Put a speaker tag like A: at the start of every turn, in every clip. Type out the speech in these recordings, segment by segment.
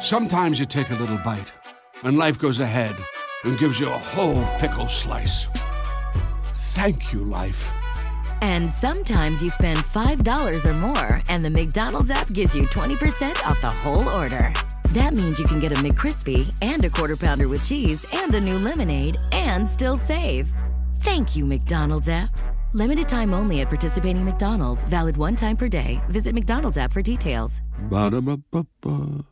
A: Sometimes you take a little bite, and life goes ahead and gives you a whole pickle slice. Thank you, life.
B: And sometimes you spend $5 or more, and the McDonald's app gives you 20% off the whole order. That means you can get a McCrispy and a quarter pounder with cheese and a new lemonade and still save. Thank you, McDonald's app. Limited time only at participating McDonald's. Valid one time per day. Visit McDonald's app for details.
A: Ba-da-ba-ba-ba.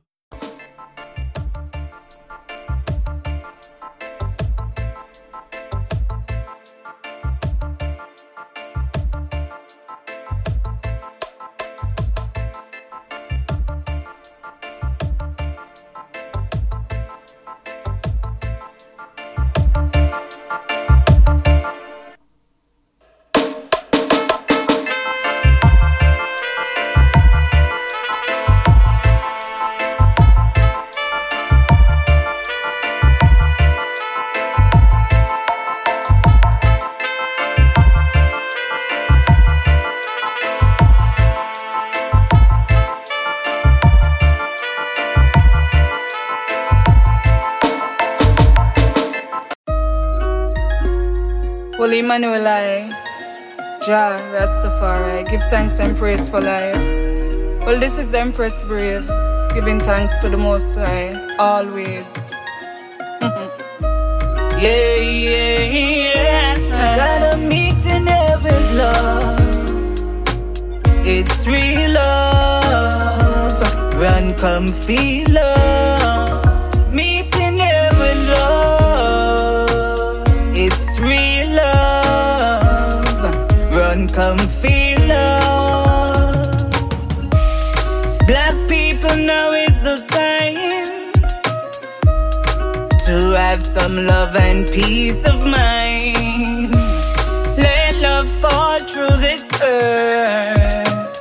C: Well, Emmanuel, I, eh? Jah, Rastafari, give thanks and praise for life. Well, this is Empress Brave, giving thanks to the Most High, always. yeah, yeah, yeah. Gotta meet in every love. It's real love. Run, come feel love. Have some love and peace of mind. Let love fall through this earth.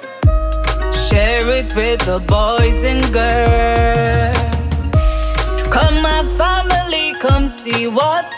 C: Share it with the boys and girls. Come, my family, come see what's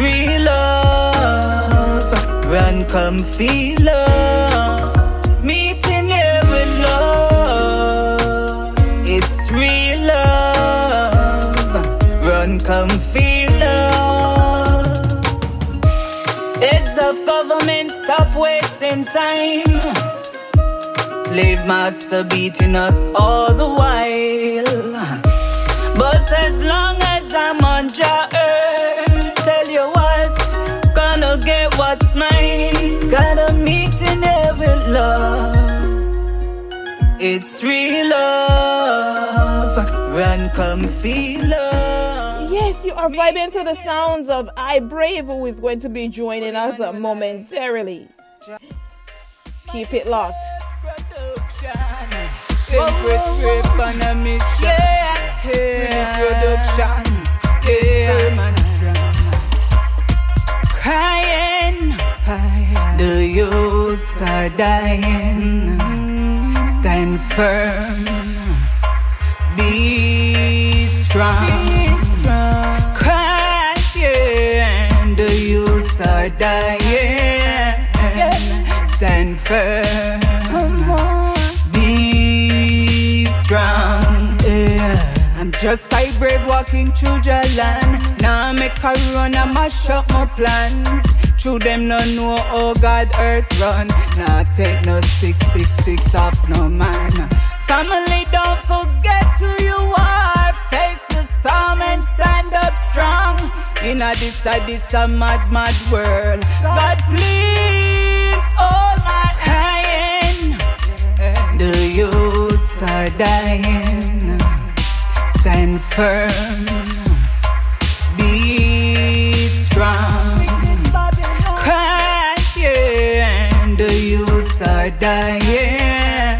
C: real love. Run, come feel love. Meet in every love. It's real love. Run, come feel love. Heads of government, stop wasting time. Slave master beating us all the while. Love. It's real love. Run, come feel love.
D: Yes, you are vibing to the sounds of I Brave, who is going to be joining us momentarily. Keep it locked.
C: Empress Brave on a mission. Yeah, yeah. Production. Yeah, man, Crying, the youths are dying. Stand firm, be strong. Crying, the youths are dying. Stand firm, be strong. Yeah. I'm just a brave walking through land. Now I make a run and mash up my plans. True, them no know how God earth run. Nah take no six six six off no man. Family don't forget who you are. Face the storm and stand up strong. In a this a this a mad mad world. God please hold my hand. The youths are dying. Stand firm dying.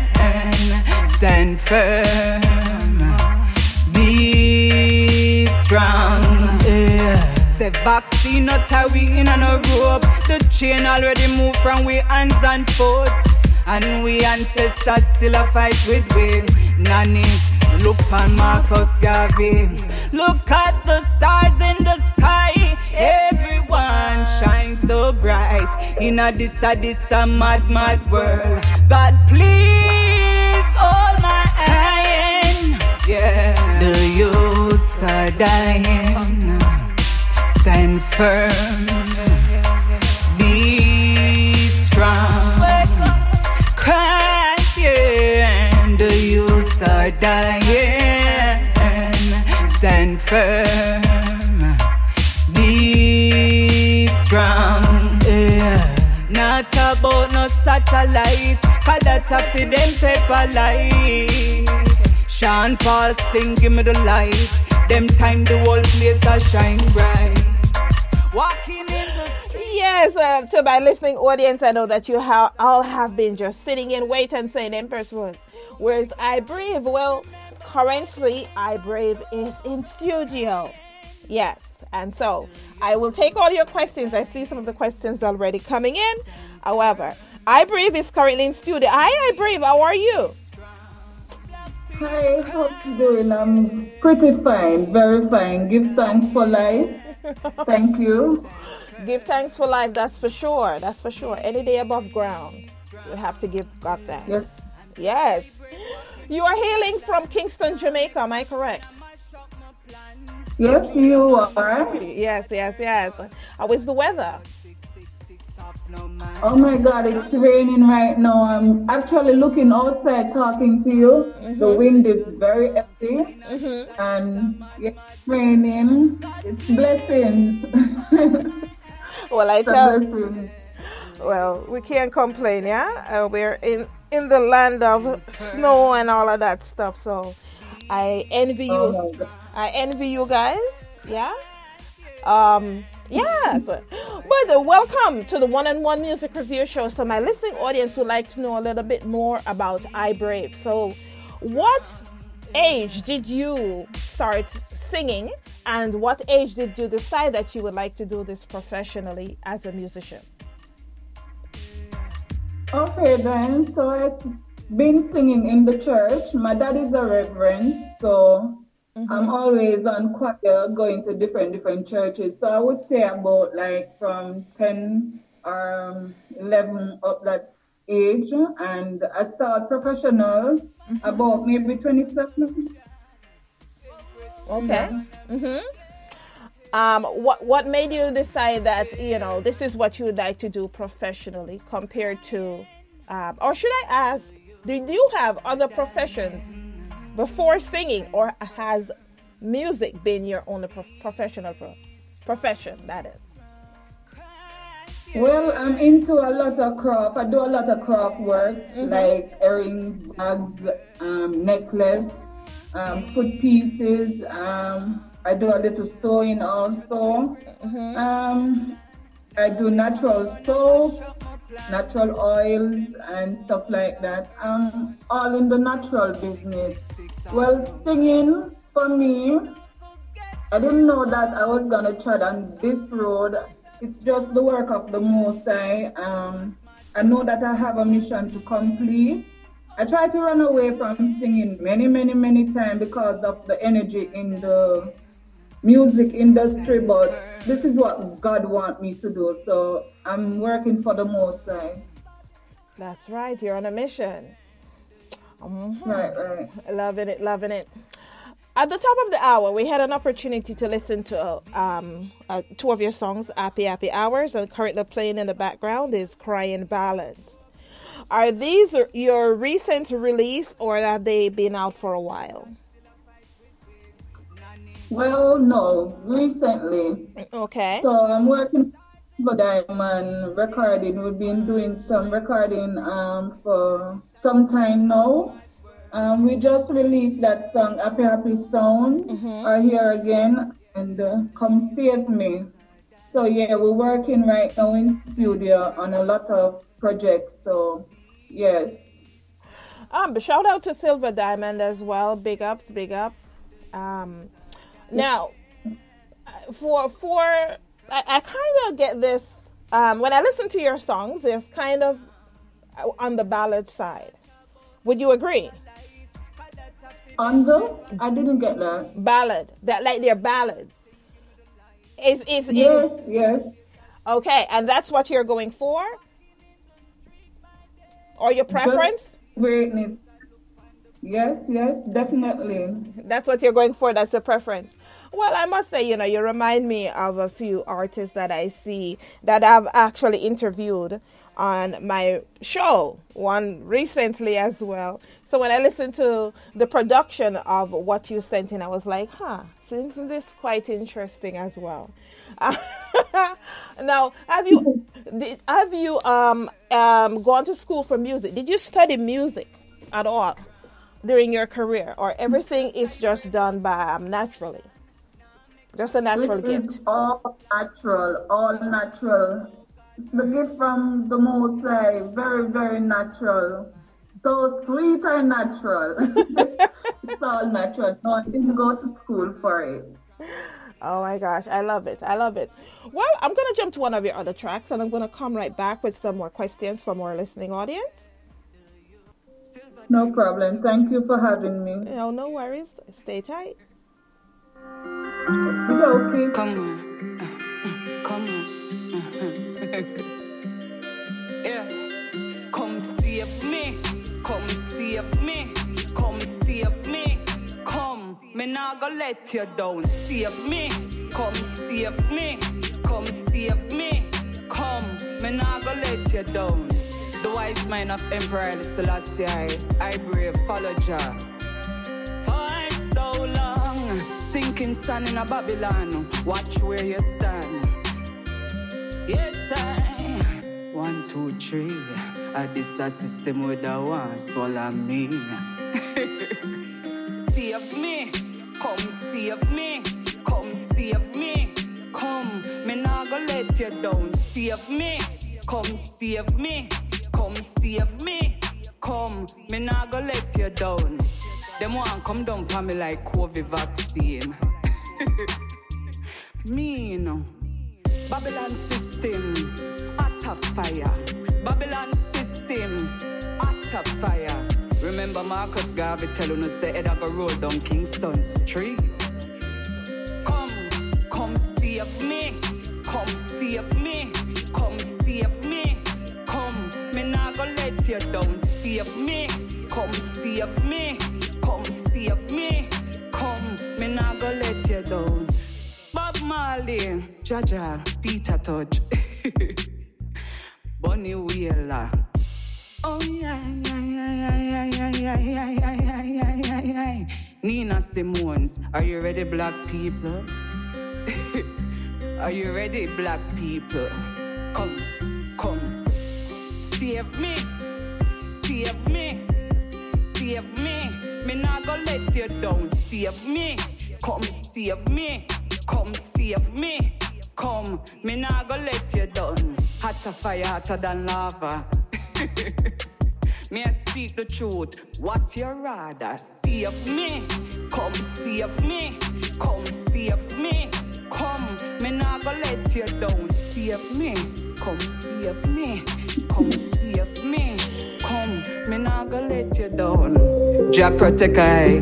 C: Stand firm. Be strong. Yeah. Say vaccine not a we in on a rope. The chain already moved from we hands and foot. And we ancestors still a fight with we. Nanny, look on Marcus Garvey. Look at the stars in the sky. Everyone so bright. In a this a this a mad mad world. God please hold my hand. Yeah, the youths are dying. Stand firm. Be strong. Crying, the youths are dying. Stand firm. Strong. Yeah. Not about no satellite, cause that's a for them paper light. Sean Paul sing, give me the light. Them time the whole place a shine bright. Walking in the street.
D: Yes, uh, to my listening audience, I know that you ha- all have been just sitting in wait and saying Empress was. Where's I Brave? Well, currently I Brave is in studio. Yes, and so I will take all your questions. I see some of the questions already coming in. However, I Brave is currently in studio. Hi, I Brave. How are you?
E: Hi, how are you doing? I'm pretty fine, very fine. Give thanks for life. Thank you.
D: Give thanks for life. That's for sure. That's for sure. Any day above ground, you have to give God thanks.
E: Yes.
D: Yes. You are hailing from Kingston, Jamaica. Am I correct?
E: Yes, you are.
D: Yes, yes, yes. How is the weather?
E: Oh my God, it's raining right now. I'm actually looking outside talking to you. The wind is very heavy, and yeah, it's raining. It's blessings.
D: Well, I tell.
E: blessing.
D: Well, we can't complain, yeah. Uh, we're in in the land of snow and all of that stuff. So, I envy you.
E: Oh.
D: I envy you guys. Yeah. Um. But uh, welcome to the One and One Music Review Show. So, my listening audience would like to know a little bit more about I Brave. So, what age did you start singing, and what age did you decide that you would like to do this professionally as a musician?
E: Okay, then. So I've been singing in the church. My dad is a reverend, so I'm always on choir, going to different different churches. So I would say about like from 10 or um, 11 up that age, and I start professional about maybe 27.
D: Okay. Mm-hmm. Um, what what made you decide that you know this is what you would like to do professionally compared to, um, or should I ask, did you have other professions before singing, or has music been your only pro- professional pro- profession? That is.
E: Well, I'm into a lot of craft. I do a lot of craft work, like earrings, bags, um, necklace, um, foot pieces. Um, I do a little sewing also. Um, I do natural soap, natural oils, and stuff like that. Um, all in the natural business. Well, singing for me, I didn't know that I was gonna tread on this road. It's just the work of the Most. Um, I know that I have a mission to complete. I tried to run away from singing many, many, many times because of the energy in the music industry, but this is what God wants me to do. So I'm working for the Most High.
D: That's right. You're on a mission.
E: Right, right.
D: Loving it, loving it. At the top of the hour, we had an opportunity to listen to um, uh, two of your songs, Happy Happy Hours, and currently playing in the background is Crying Balance. Are these your recent release or have they been out for a while?
E: Well, no, recently.
D: Okay.
E: So I'm working for Diamond Recording. We've been doing some recording um, for some time now. Um, we just released that song, Happy Happy Sound,
D: Mm-hmm.
E: are here again, and uh, Come Save Me. So yeah, we're working right now in studio on a lot of projects. So yes,
D: Um, shout out to Silver Diamond as well. Big ups, big ups. Um, now, for for I, I kind of get this um, when I listen to your songs. It's kind of on the ballad side. Would you agree?
E: under I didn't get that.
D: Ballad that like they're ballads. Is is is-
E: Yes, yes.
D: okay, and that's what you're going for, or your preference?
E: Greatness. Yes, yes, definitely.
D: That's what you're going for. That's the preference. Well, I must say, you know, you remind me of a few artists that I see that I've actually interviewed on my show, one recently as well. So when I listened to the production of what you sent in, I was like, huh, isn't this quite interesting as well? now, have you did, have you um, um, gone to school for music? Did you study music at all? during your career, or everything is just done by um, naturally? Just a natural
E: It is
D: gift.
E: all natural, all natural. It's the gift from the Most High, very, very natural. So sweet and natural. it's all natural. No, I didn't go to school for it.
D: Oh my gosh, I love it. I love it. Well, I'm going to jump to one of your other tracks and I'm going to come right back with some more questions from our listening audience.
E: No problem. Thank you for having me.
D: No, no worries. Stay tight.
E: Okay.
C: Come on. Uh, Come on. Uh-huh. yeah. Come save me. Come save me. Come save me. Come. Me not gonna let you down. Save me. Come save me. Come save me. Come. Me not gonna let you down. The wise mind of Emperor Selassie, I brave, follow Jah. For so long, sinking sun in a Babylon. Watch where you stand. Yes, I. One, two, three. I this a system with a one swallow me. save me, come save me, come save me, come. Me not gonna let you down. Save me, come save me, come save me, come. Me not gonna let you down. Them want come down for me like COVID vaccine. me. Babylon system, of fire. Babylon system, of fire. Remember Marcus Garvey telling us head I go roll down Kingston Street. Come, come save me, come save me, come save me, come. Me not gonna let you down. Save me, come save me, come save me, come. Me not gonna let you down. Bob Marley, Jaja, Peter Tosh, Bunny Wailer. Oh yeah, yeah, yeah, yeah, yeah, yeah, yeah, yeah, yeah, yeah, yeah, yeah. Nina Simone, are you ready, black people? are you ready, black people? Come, come, save me, save me, save me. Me not gonna let you down. Save me, come save me, come save me, come. Me not gonna let you down. Hotter fire, hotter than lava. Me I speak the truth. What you rather? Save me, come save me, come save me, come. Me not gonna let you down. Save me, come save me, come save me, come. Me not gonna let you down. Jah protect I.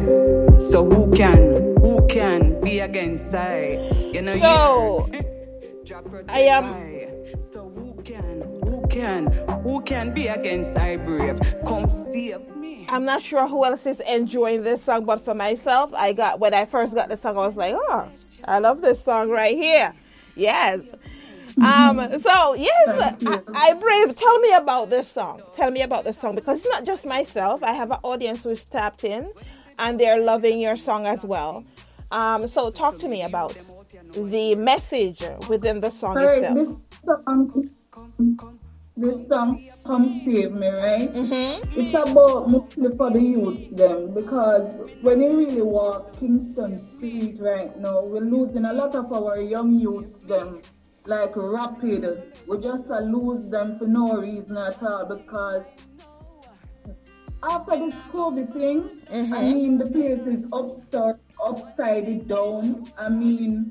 C: So who can, who can be against I? You know.
D: So.
C: Jah
D: I am-
C: I. So who can, who can, who can be against I brave? Come save me.
D: I'm not sure who else is enjoying this song, but for myself, I got when I first got the song, I was like, oh, I love this song right here. Yes. Um, so yes, I, I brave. Tell me about this song. Tell me about this song because it's not just myself. I have an audience who's tapped in, and they're loving your song as well. Um, so talk to me about the message within the song
E: Sorry,
D: itself.
E: this song, this song Come Save Me, right?
D: Mm-hmm.
E: It's about mostly for the youth them because when you really walk Kingston Street right now, we're losing a lot of our young youths them like rapid. We just uh, lose them for no reason at all because after this COVID thing,
D: Mm-hmm.
E: I mean the place is upstart, upside down. I mean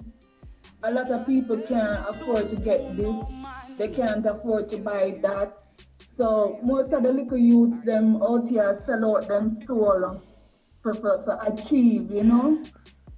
E: a lot of people can't afford to get this. They can't afford to buy that. So most of the little youths them out here sell out them soul for, for, for achieve, you know.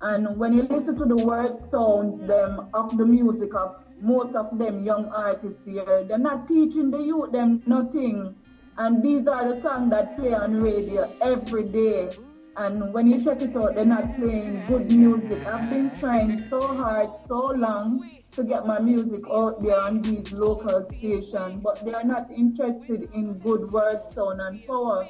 E: And when you listen to the word sounds them of the music of most of them young artists here, they're not teaching the youth them nothing. And these are the songs that play on radio every day. And when you check it out, they're not playing good music. I've been trying so hard, so long to get my music out there on these local stations, but they are not interested in good word sound and power.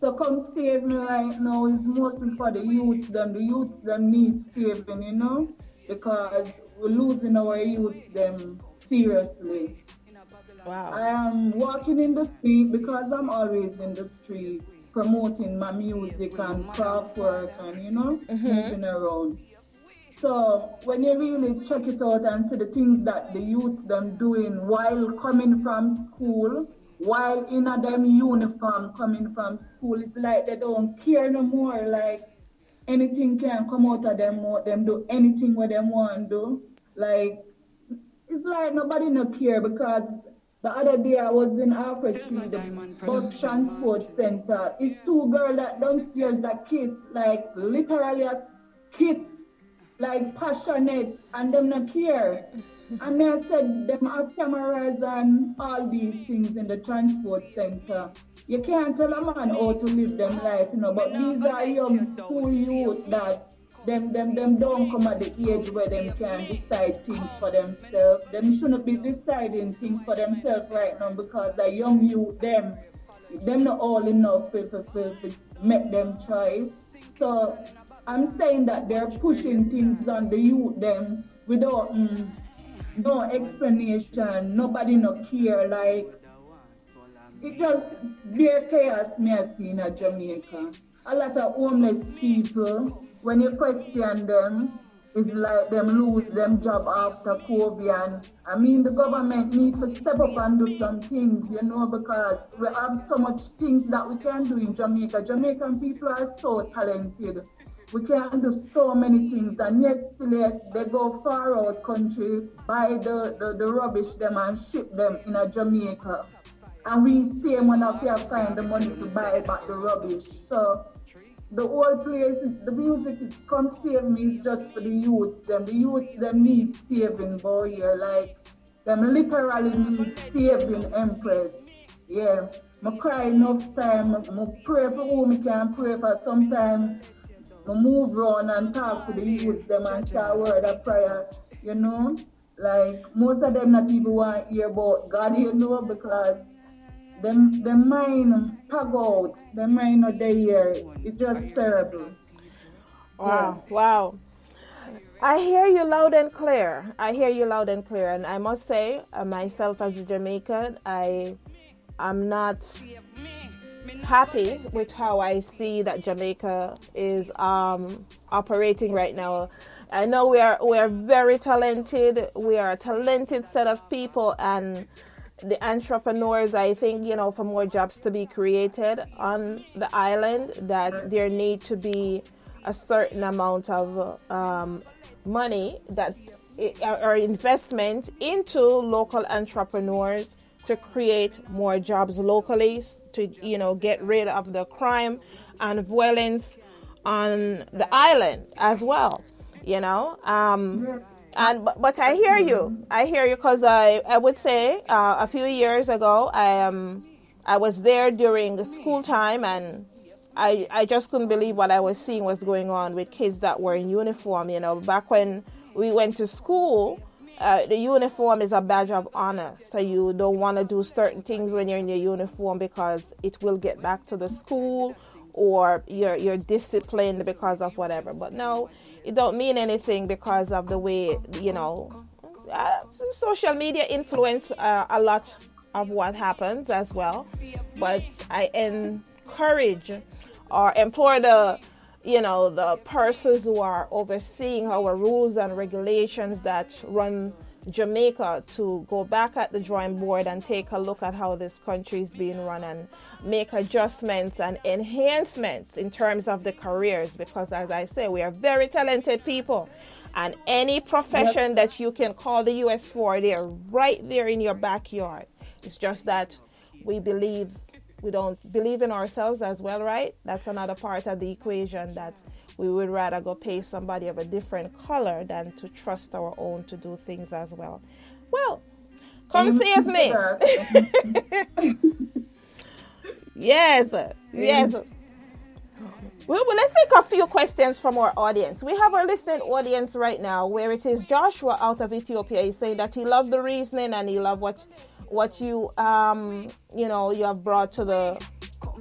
E: So come save me right now is mostly for the youth them. The youth them need saving, you know, because we're losing our youth them seriously.
D: Wow.
E: I am walking in the street because I'm always in the street promoting my music and craft work and you know mm-hmm. moving around. So when you really check it out and see the things that the youths them doing while coming from school, while in a them uniform coming from school, it's like they don't care no more. Like anything can come out of them them do anything what them want to do. Like it's like nobody no care because the other day I was in Half Way Tree, the bus transport center. It's two girls that downstairs that kiss, like literally a kiss, like passionate, and them not care. And me I said them have cameras and all these things in the transport center. You can't tell a man how to live them life, you know, but these are young school youth that them them them don't come at the age where them can decide things for themselves. Them shouldn't be deciding things for themselves right now because a young youth them them not all enough to, to, to, to make them choice. So I'm saying that they're pushing things on the youth them without mm, no explanation. Nobody no care. Like it just bare chaos me I see in Jamaica. A lot of homeless people when you question them, it's like them lose them job after COVID. And I mean, the government needs to step up and do some things, you know, because we have so much things that we can do in Jamaica. Jamaican people are so talented. We can do so many things, and yet still yet they go far out country, buy the, the, the rubbish them and ship them in a Jamaica. And we see them when I find the money to buy back the rubbish. So the whole place, the music is come save me just for the youths. Them, the youths them need saving, boy. Yeah, like them literally need saving, Empress. Yeah, I cry enough time. I pray for who me can pray for. Sometimes I move around and talk to the youths them and a word of prayer. You know, like most of them not even want to hear about God. You know, because them the mind tag out, the mind not there. It's just terrible.
D: Wow, wow. I hear you loud and clear. I hear you loud and clear, and I must say, uh, myself as a Jamaican, I am not happy with how I see that Jamaica is um, operating right now. I know we are we are very talented. We are a talented set of people, and the entrepreneurs. I think you know for more jobs to be created on the island, that there need to be a certain amount of um, money that or investment into local entrepreneurs to create more jobs locally to you know get rid of the crime and violence on the island as well you know um, and but, but i hear you i hear you because i i would say uh, a few years ago i um i was there during school time and I, I just couldn't believe what I was seeing was going on with kids that were in uniform. You know, back when we went to school, uh, the uniform is a badge of honor. So you don't want to do certain things when you're in your uniform because it will get back to the school or you're, you're disciplined because of whatever. But no, it don't mean anything because of the way, you know, uh, social media influence uh, a lot of what happens as well. But I encourage or implore the you know the persons who are overseeing our rules and regulations that run Jamaica to go back at the drawing board and take a look at how this country is being run and make adjustments and enhancements in terms of the careers because as I say we are very talented people and any profession yep. that you can call the US for they're right there in your backyard it's just that we believe we don't believe in ourselves as well, right? That's another part of the equation that we would rather go pay somebody of a different color than to trust our own to do things as well. Well, come save me. yes, yes. Well, well, let's take a few questions from our audience. We have our listening audience right now where it is Joshua out of Ethiopia. He's saying that he loved the reasoning and he loved what what you um, you know you have brought to the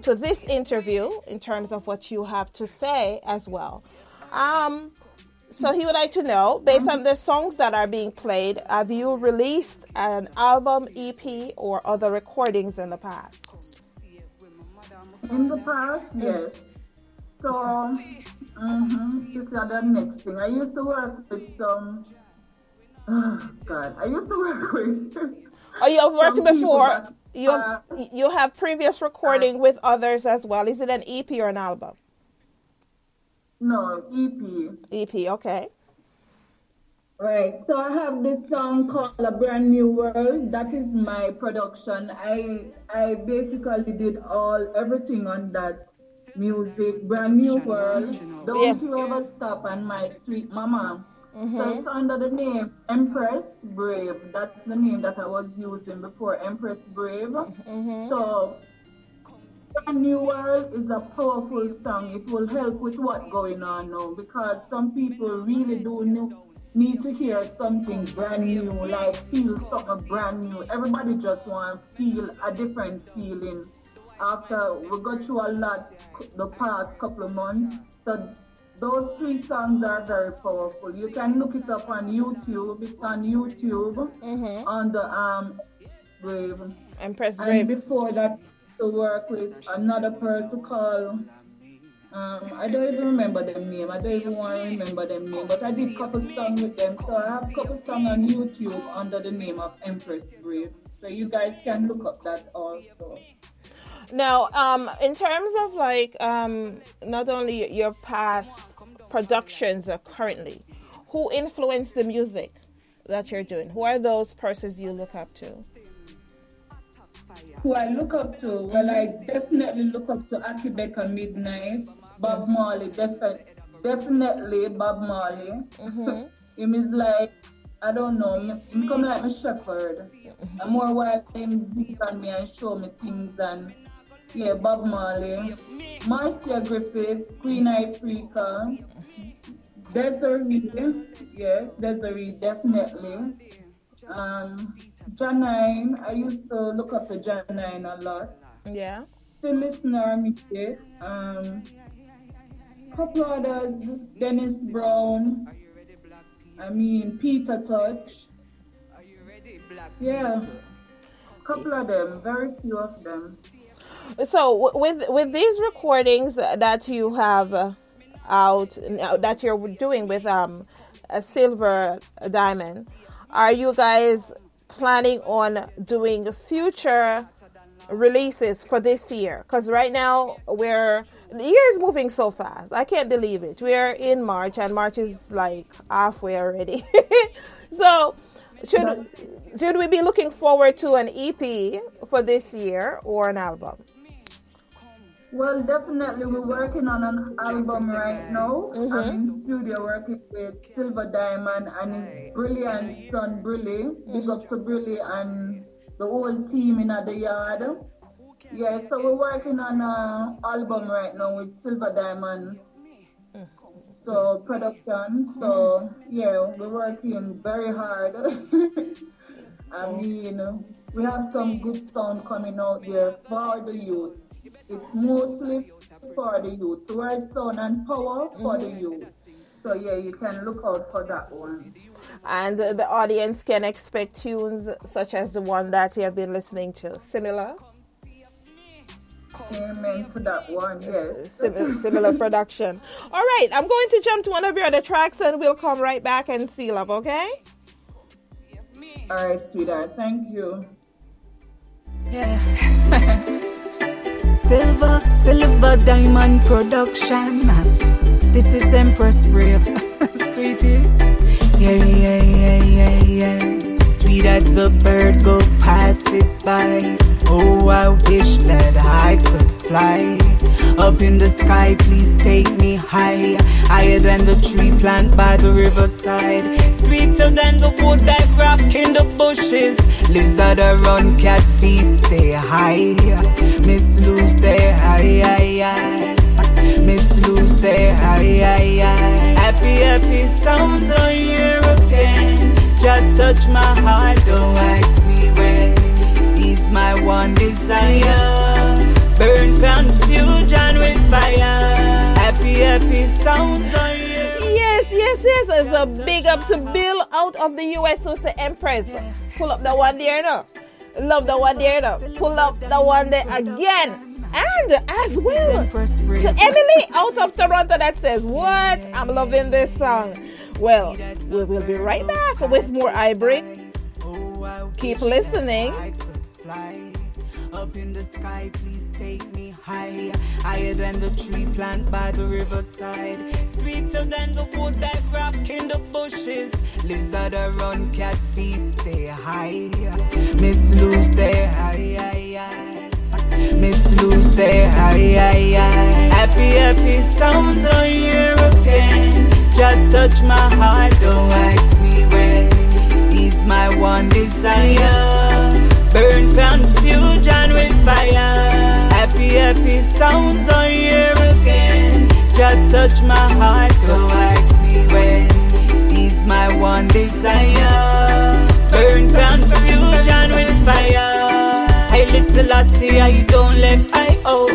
D: to this interview in terms of what you have to say as well. Um, so he would like to know, based on the songs that are being played, have you released an album, EP, or other recordings in the past?
E: In the past, yes. So, mm-hmm, this is the next thing. I used to work with some. Oh God, I used to work with
D: Oh, you have worked before. You have, uh, you have previous recording uh, with others as well. Is it an EP or an album?
E: No, EP.
D: EP, okay.
E: Right. So I have this song called A Brand New World. That is my production. I I basically did all everything on that music. Brand New World. Don't yeah. you ever stop and my sweet mama. Mm-hmm. So it's under the name Empress Brave. That's the name that I was using before, Empress Brave. Mm-hmm. So Brand New World is a powerful song. It will help with what's going on now because some people really do need to hear something brand new, like feel something brand new. Everybody just want to feel a different feeling after we got through a lot the past couple of months. So those three songs are very powerful. You can look it up on YouTube. It's on YouTube mm-hmm. on the um Brave.
D: Empress Brave.
E: And before that, to work with another person called um, I don't even remember their name. I don't even want to remember their name. But I did couple songs with them. So I have couple songs on YouTube under the name of Empress Brave. So you guys can look up that also.
D: Now, um, in terms of like um, not only your past productions currently, who influenced the music that you're doing? Who are those persons you look up to?
E: Who I look up to? Well, I definitely look up to Akae Beka Midnite, Bob Marley, defi- definitely Bob Marley. Mm-hmm. him is like I don't know, him come like my shepherd. Mm-hmm. I'm more wild him on me and show me things and yeah, Bob Marley, Marcia Griffiths, Queen Ifrica, Dezarie, yes, Dezarie, definitely. Um, Jah9, I used to look up to Jah9 a lot.
D: Yeah.
E: Still listen to her music. Um, couple others, Dennis Brown. I mean, Peter Tosh. Yeah. Couple of them, very few of them.
D: So with with these recordings that you have uh, out that you're doing with um a silver diamond, are you guys planning on doing future releases for this year? Because right now we're the year is moving so fast. I can't believe it. We're in March and March is like halfway already. so should should we be looking forward to an EP for this year or an album?
E: Well, definitely, we're working on an album right now. Mm-hmm. I'm in studio working with Silver Diamond and his brilliant son, Brilly. Big up to Brilly and the whole team in the yard. Yeah, so we're working on an album right now with Silver Diamond. So, production. So, yeah, we're working very hard. I mean, we have some good sound coming out there for the youth. It's mostly for the youth. Word, sound, and power for the youth. So yeah, you can look out for that one.
D: And uh, the audience can expect tunes such as the one that you have been listening to. Similar?
E: Amen to that one, yes.
D: Similar, similar production. All right, I'm going to jump to one of your other tracks and we'll come right back and seal up, okay?
E: All right, sweetheart. Thank you.
C: Yeah. silver, silver diamond production. This is Empress Brave, sweetie. Yeah, yeah, yeah, yeah, yeah. Sweet as the bird go passes by. Oh, I wish that I could fly up in the sky. Please take me high, higher than the tree plant by the riverside. Sweeter than the wood that rock in the bushes. Lizard run, cat feet stay high. Miss Lucy, hi, hi, hi. Miss Lucy, hi, hi, hi. Happy, happy sounds on here again. Just touch my heart, don't ask me when. He's my one desire. Burn confusion with fire. Happy, happy sounds on here.
D: Yes, yes, yes. It's a big up to Bill out of the US who's the Empress. Pull up the one there now. Love the one there now. Pull up the one there again. And as well to Emily out of Toronto that says, What? I'm loving this song. Well, we will be right back with more I Brave. Keep listening.
C: Up in the sky, please take me high, higher than the tree plant by the riverside, sweeter than the wood that rock in the bushes. Lizard run, cat feet stay high. Miss Lucy, hi, hi, hi. Miss Lucy, hi, hi, hi. Happy, happy sounds on here again. Just touch my heart, don't ask me when. He's my one desire. Burn confusion with fire. Happy, sounds on here again. Just touch my heart, don't ask me when. He's my one desire. Burn confusion with fire. I listen, Lassie, I don't left I out.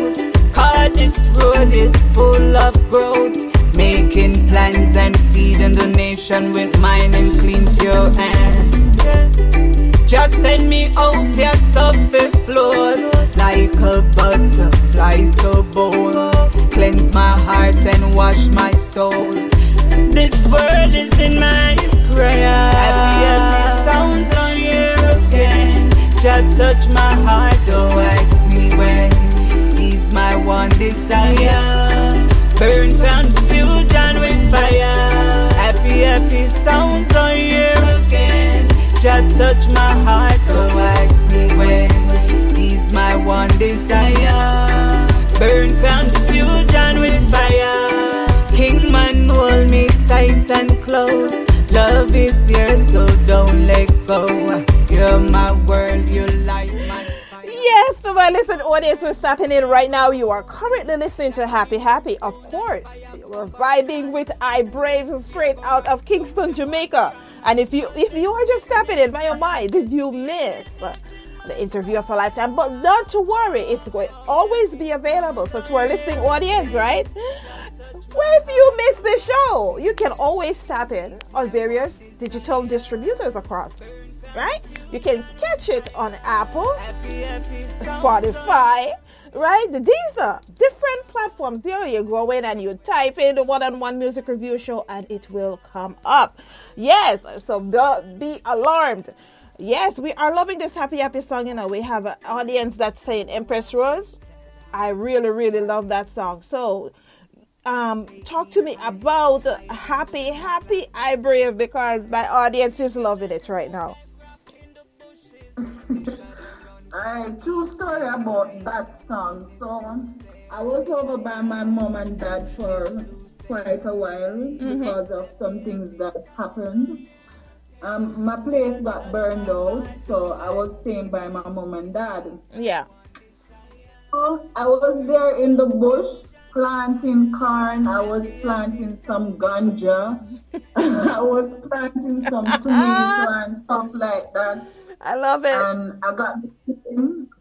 C: Cause this road is full of growth. Making plans and feeding the nation with mine and clean, pure and just send me out your surface float like a butterfly so bold. Cleanse my heart and wash my soul. This world is in my prayer. Happy, happy sounds on here again. Just touch my heart, don't ask me when. He's my one desire. Burn confusion with fire. Happy, happy sounds on here Just touch my heart, don't ask me when. My one desire. Burn confusion with fire. King man, hold me tight and close. Love is here, so don't let go. You're my world, you light my fire.
D: Yes, to my listen audience who's tapping in right now, you are currently listening to Happy Happy. Of course, you're vibing with I Brave straight out of Kingston, Jamaica. And if you if you are just tapping in, my oh my, did you miss the interview of a lifetime? But not to worry, it's going to always be available. So to our listening audience, right? If you miss the show, you can always tap in on various digital distributors across right? You can catch it on Apple, Spotify, right? These are different platforms. There you go in and you type in the one on one music review show and it will come up. Yes, so don't be alarmed. Yes, we are loving this happy, happy song. You know, we have an audience that's saying Empress Rose. I really, really love that song. So, um, talk to me about Happy, Happy I Brave because my audience is loving it right now.
E: Alright, true story about that song. So I was over by my mom and dad for quite a while because of some things that happened. Um, my place got burned out, so I was staying by my mom and dad.
D: Yeah.
E: So I was there in the bush planting corn. I was planting some ganja. I was planting some tomato and stuff like that.
D: I love it.
E: And I got.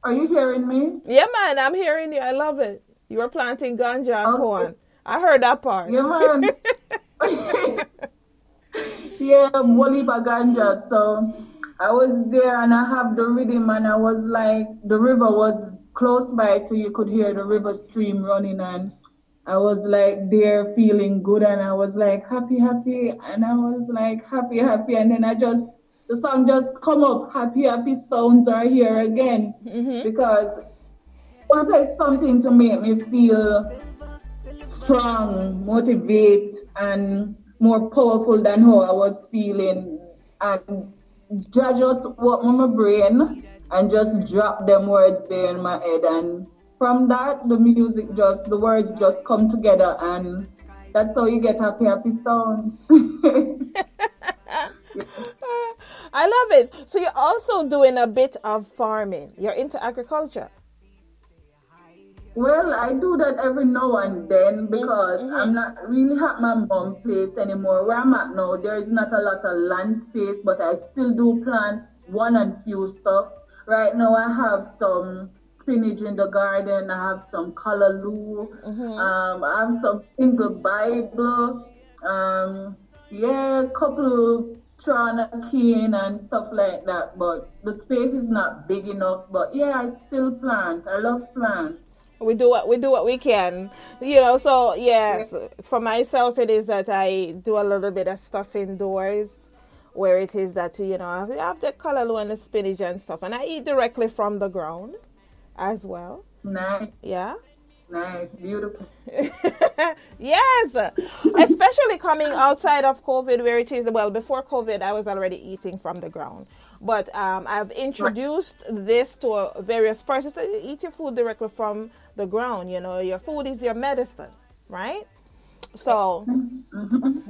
E: Are you hearing me?
D: Yeah, man, I'm hearing you. I love it. You were planting ganja and
E: Okay.
D: corn. I heard that part.
E: Yeah, man. yeah, Boliva Ganja. So I was there and I have the rhythm and I was like, the river was close by to you could hear the river stream running and I was like there feeling good and I was like happy, happy and I was like happy, happy and then I just the song just come up, happy, happy sounds are here again. Mm-hmm. because I wanted something to make me feel strong, motivate and more powerful than how I was feeling? And just on my brain and just drop them words there in my head. And from that the music just the words just come together and that's how you get happy happy sounds
D: I love it. So you're also doing a bit of farming. You're into agriculture.
E: Well, I do that every now and then because mm-hmm. I'm not really at my mom place anymore. Where I'm at now, there is not a lot of land space, but I still do plant one and few stuff. Right now, I have some spinach in the garden. I have some callaloo. Mm-hmm. Um, I have some single Bible. Um, yeah, a couple straw cane and stuff like that. But the space is not big enough. But yeah, I still plant. I love plants
D: we do what we do what we can you know so yes for myself it is that i do a little bit of stuff indoors where it is that you know i have the callaloo and the spinach and stuff and i eat directly from the ground as well
E: nice
D: yeah
E: nice beautiful
D: yes especially coming outside of covid where it is well before covid i was already eating from the ground but um, I've introduced this to various persons. Eat your food directly from the ground. You know, your food is your medicine, right? So,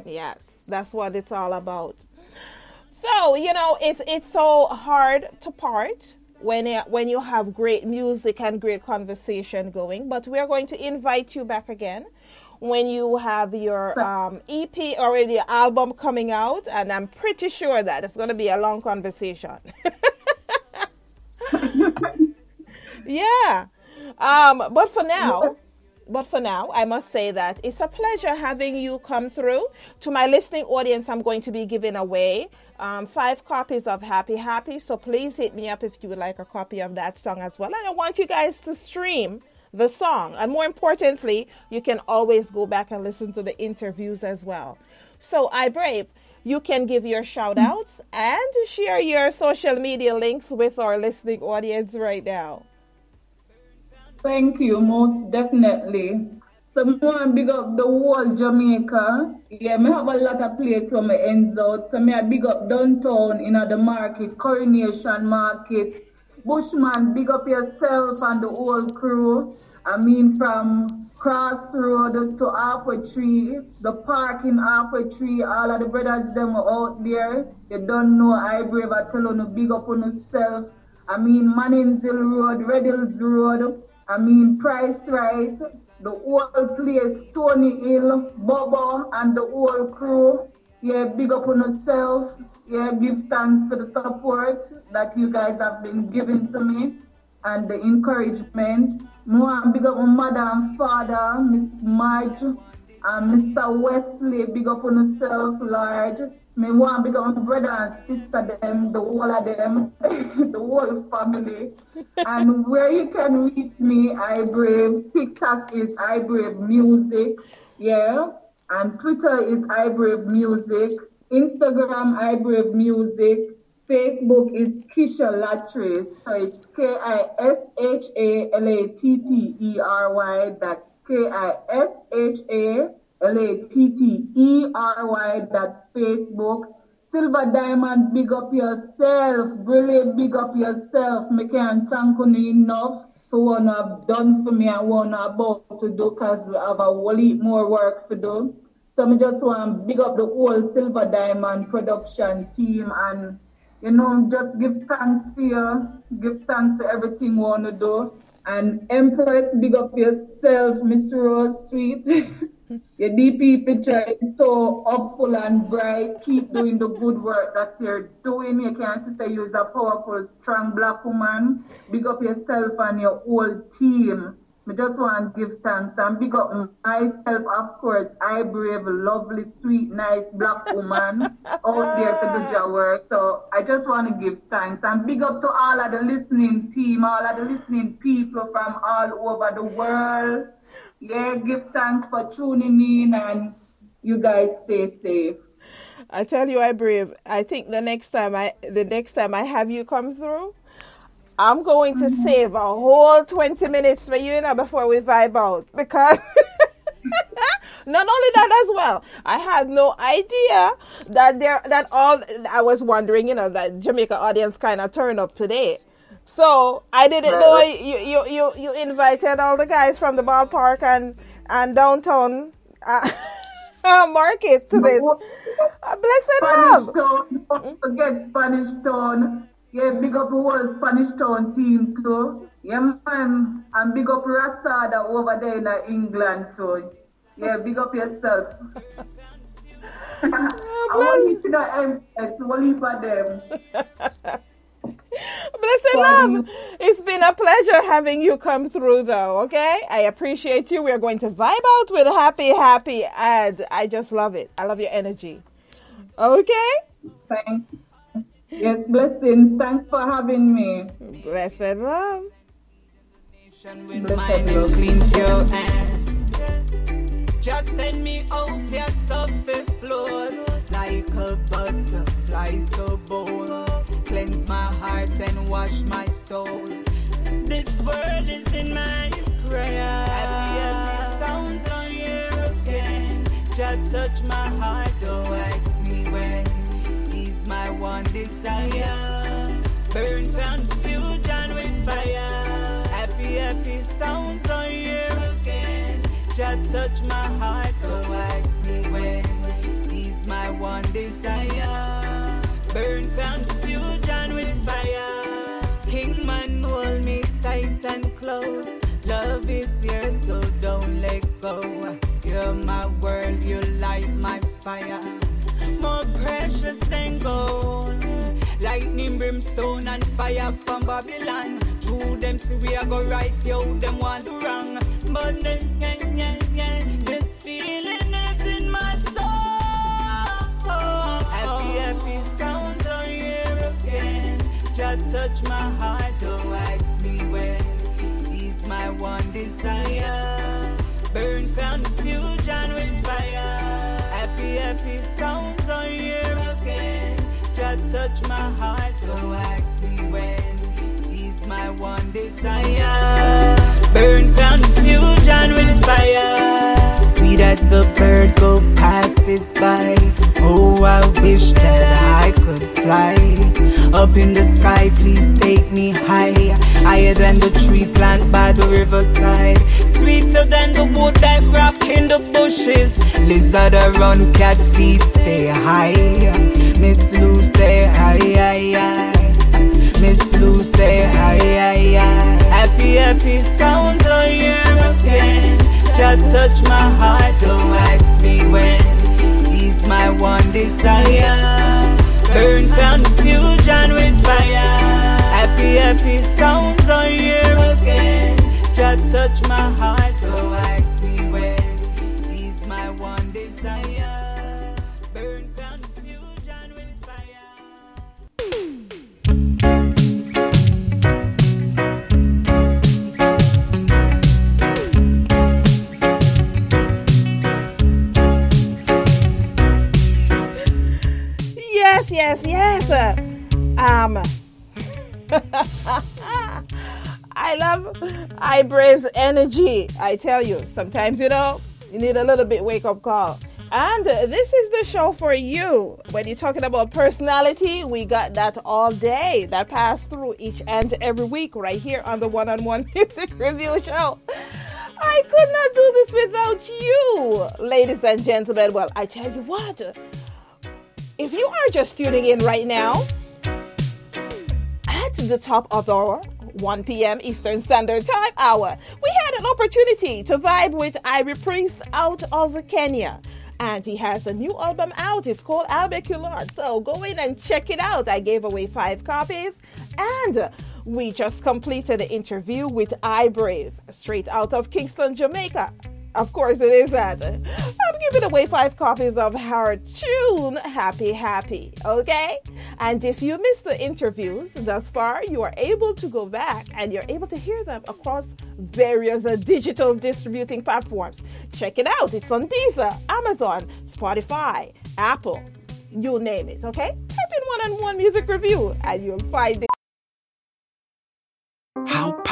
D: yes, that's what it's all about. So, you know, it's it's so hard to part when when you have great music and great conversation going. But we are going to invite you back again when you have your um, EP or your album coming out, and I'm pretty sure that it's going to be a long conversation. yeah. Um, but for now, but for now, I must say that it's a pleasure having you come through. To my listening audience, I'm going to be giving away um, five copies of Happy Happy. So please hit me up if you would like a copy of that song as well. And I want you guys to stream the song. And more importantly, you can always go back and listen to the interviews as well. So, I Brave, you can give your shout outs and share your social media links with our listening audience right now.
E: Thank you, most definitely. So more big up the whole Jamaica. Yeah, me have a lot of places where me ends out. So me I big up downtown in the market, Coronation Market. Bushman, big up yourself and the whole crew. I mean from Crossroad to Half Way Tree, the park in Half Way Tree, all of the brothers them are out there. They don't know I brave I tell you big up on yourself. I mean Manning's Hill Road, Red Hills Road. I mean, Price Right, the whole place, Tony Hill, Bobo, and the whole crew. Yeah, big up on yourself. Yeah, give thanks for the support that you guys have been giving to me and the encouragement. More big up on mother and father, Miss Marge, and Mr. Wesley, big up on yourself, Lord. Me want my brother and sister them, the whole of them, the whole family. and where you can reach me, I brave. TikTok is I brave music, yeah. And Twitter is I brave music. Instagram I brave music. Facebook is Kisha Lattrery. So it's K I S H A L A T T E R Y. That's K I S H A L A T T E R Y. That's Facebook. Silver Diamond, big up yourself. Brilliant, big up yourself. Me can't thank you enough for what have done for me and what you about to do because we have a whole heap more work to do. So I just want to big up the whole Silver Diamond production team and, you know, just give thanks for you. Give thanks for everything you want to do. And Empress, big up yourself, Miss Rose Sweet. Your DP picture is so hopeful and bright. Keep doing the good work that you're doing. You can sister you're a powerful, strong black woman. Big up yourself and your whole team. I just want to give thanks and big up myself, of course. I brave, lovely, sweet, nice black woman out there to do your work. So I just want to give thanks and big up to all of the listening team, all of the listening people from all over the world. Yeah, give thanks for tuning in and you guys stay safe.
D: I tell you, I brave. I think the next time I the next time I have you come through, I'm going to
E: Mm-hmm.
D: save a whole 20 minutes for you, you know, before we vibe out. Because not only that as well, I had no idea that there, that all, I was wondering, you know, that Jamaica audience kind of turned up today. So I didn't know you, you, you, you invited all the guys from the ballpark and, and downtown uh, market to this. Uh, blessed
E: Spanish
D: love.
E: Town, don't forget Spanish Town. Yeah, big up the whole Spanish Town team too. Yeah, man. And big up Rasada over there in England too. Yeah, big up yourself. I want you to know Empress, one for them.
D: Blessed love. It's been a pleasure having you come through, though. Okay, I appreciate you. We're going to vibe out with happy, happy ad. I just love it. I love your energy. Okay,
E: Thanks. Yes, blessings. Thanks for having me.
D: blessed love.
C: with mine and clean pure. Just send me out your soft floor like a butterfly so bold. Cleanse my heart and wash my soul. This word is in my prayer. Happy, happy sounds on here again. Just touch my heart, don't ask me when. He's my one desire. Burn confusion with fire. Happy, happy sounds on here again. Just touch my heart, don't ask me when. He's my one desire. Burn confusion fire. King man, hold me tight and close. Love is here, so don't let go. You're my world, you light my fire. More precious than gold. Lightning, brimstone, and fire from Babylon. Through them, see we are go right, yo, them want to wrong. But then, yeah, yeah, yeah, this feeling Just touch my heart, don't ask me when. He's my one desire. Burn confusion with fire. Happy, happy sounds are here again. Just touch my heart, don't ask me when. He's my one desire. Burn confusion with fire. As the bird go passes by. Oh, I wish that I could fly. Up in the sky, please take me high. Higher than the tree plant by the riverside. Sweeter than the wood that rock in the bushes. Lizard around, cat feet stay high. Miss Lucy, aye, aye, aye. Miss Lucy, aye, aye, aye. Happy, happy sounds are here Just touch my heart, don't ask me when. He's my one desire. Burn confusion with fire. Happy, happy sounds are here again. Just touch my heart,
D: I love I Brave's energy. I tell you, sometimes you know you need a little bit wake up call. And this is the show for you. When you're talking about personality, we got that all day. That passed through each and every week right here on the One on One Music Review Show. I could not do this without you, ladies and gentlemen. Well, I tell you what, if you are just tuning in right now, at the top of our 1 p.m. Eastern Standard Time hour, we had an opportunity to vibe with Ivory Priest out of Kenya. And he has a new album out. It's called Albeculard. So go in and check it out. I gave away five copies. And We just completed an interview with I Brave, straight out of Kingston, Jamaica. Of course, it is that. I'm giving away five copies of her tune, Happy Happy, okay? And if you missed the interviews thus far, you are able to go back and you're able to hear them across various digital distributing platforms. Check it out. It's on Deezer, Amazon, Spotify, Apple, you name it, okay? Type in one on one music review and you'll find it.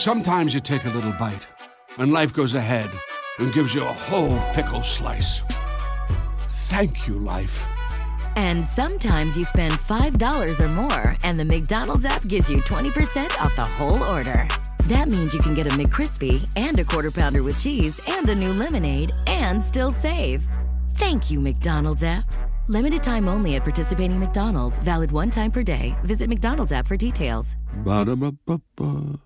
A: Sometimes you take a little bite, and life goes ahead and gives you a whole pickle slice. Thank you, life.
B: And sometimes you spend $5 or more, and the McDonald's app gives you 20% off the whole order. That means you can get a McCrispy and a quarter pounder with cheese and a new lemonade and still save. Thank you, McDonald's app. Limited time only at participating McDonald's. Valid one time per day. Visit McDonald's app for details.
A: Ba-da-ba-ba-ba.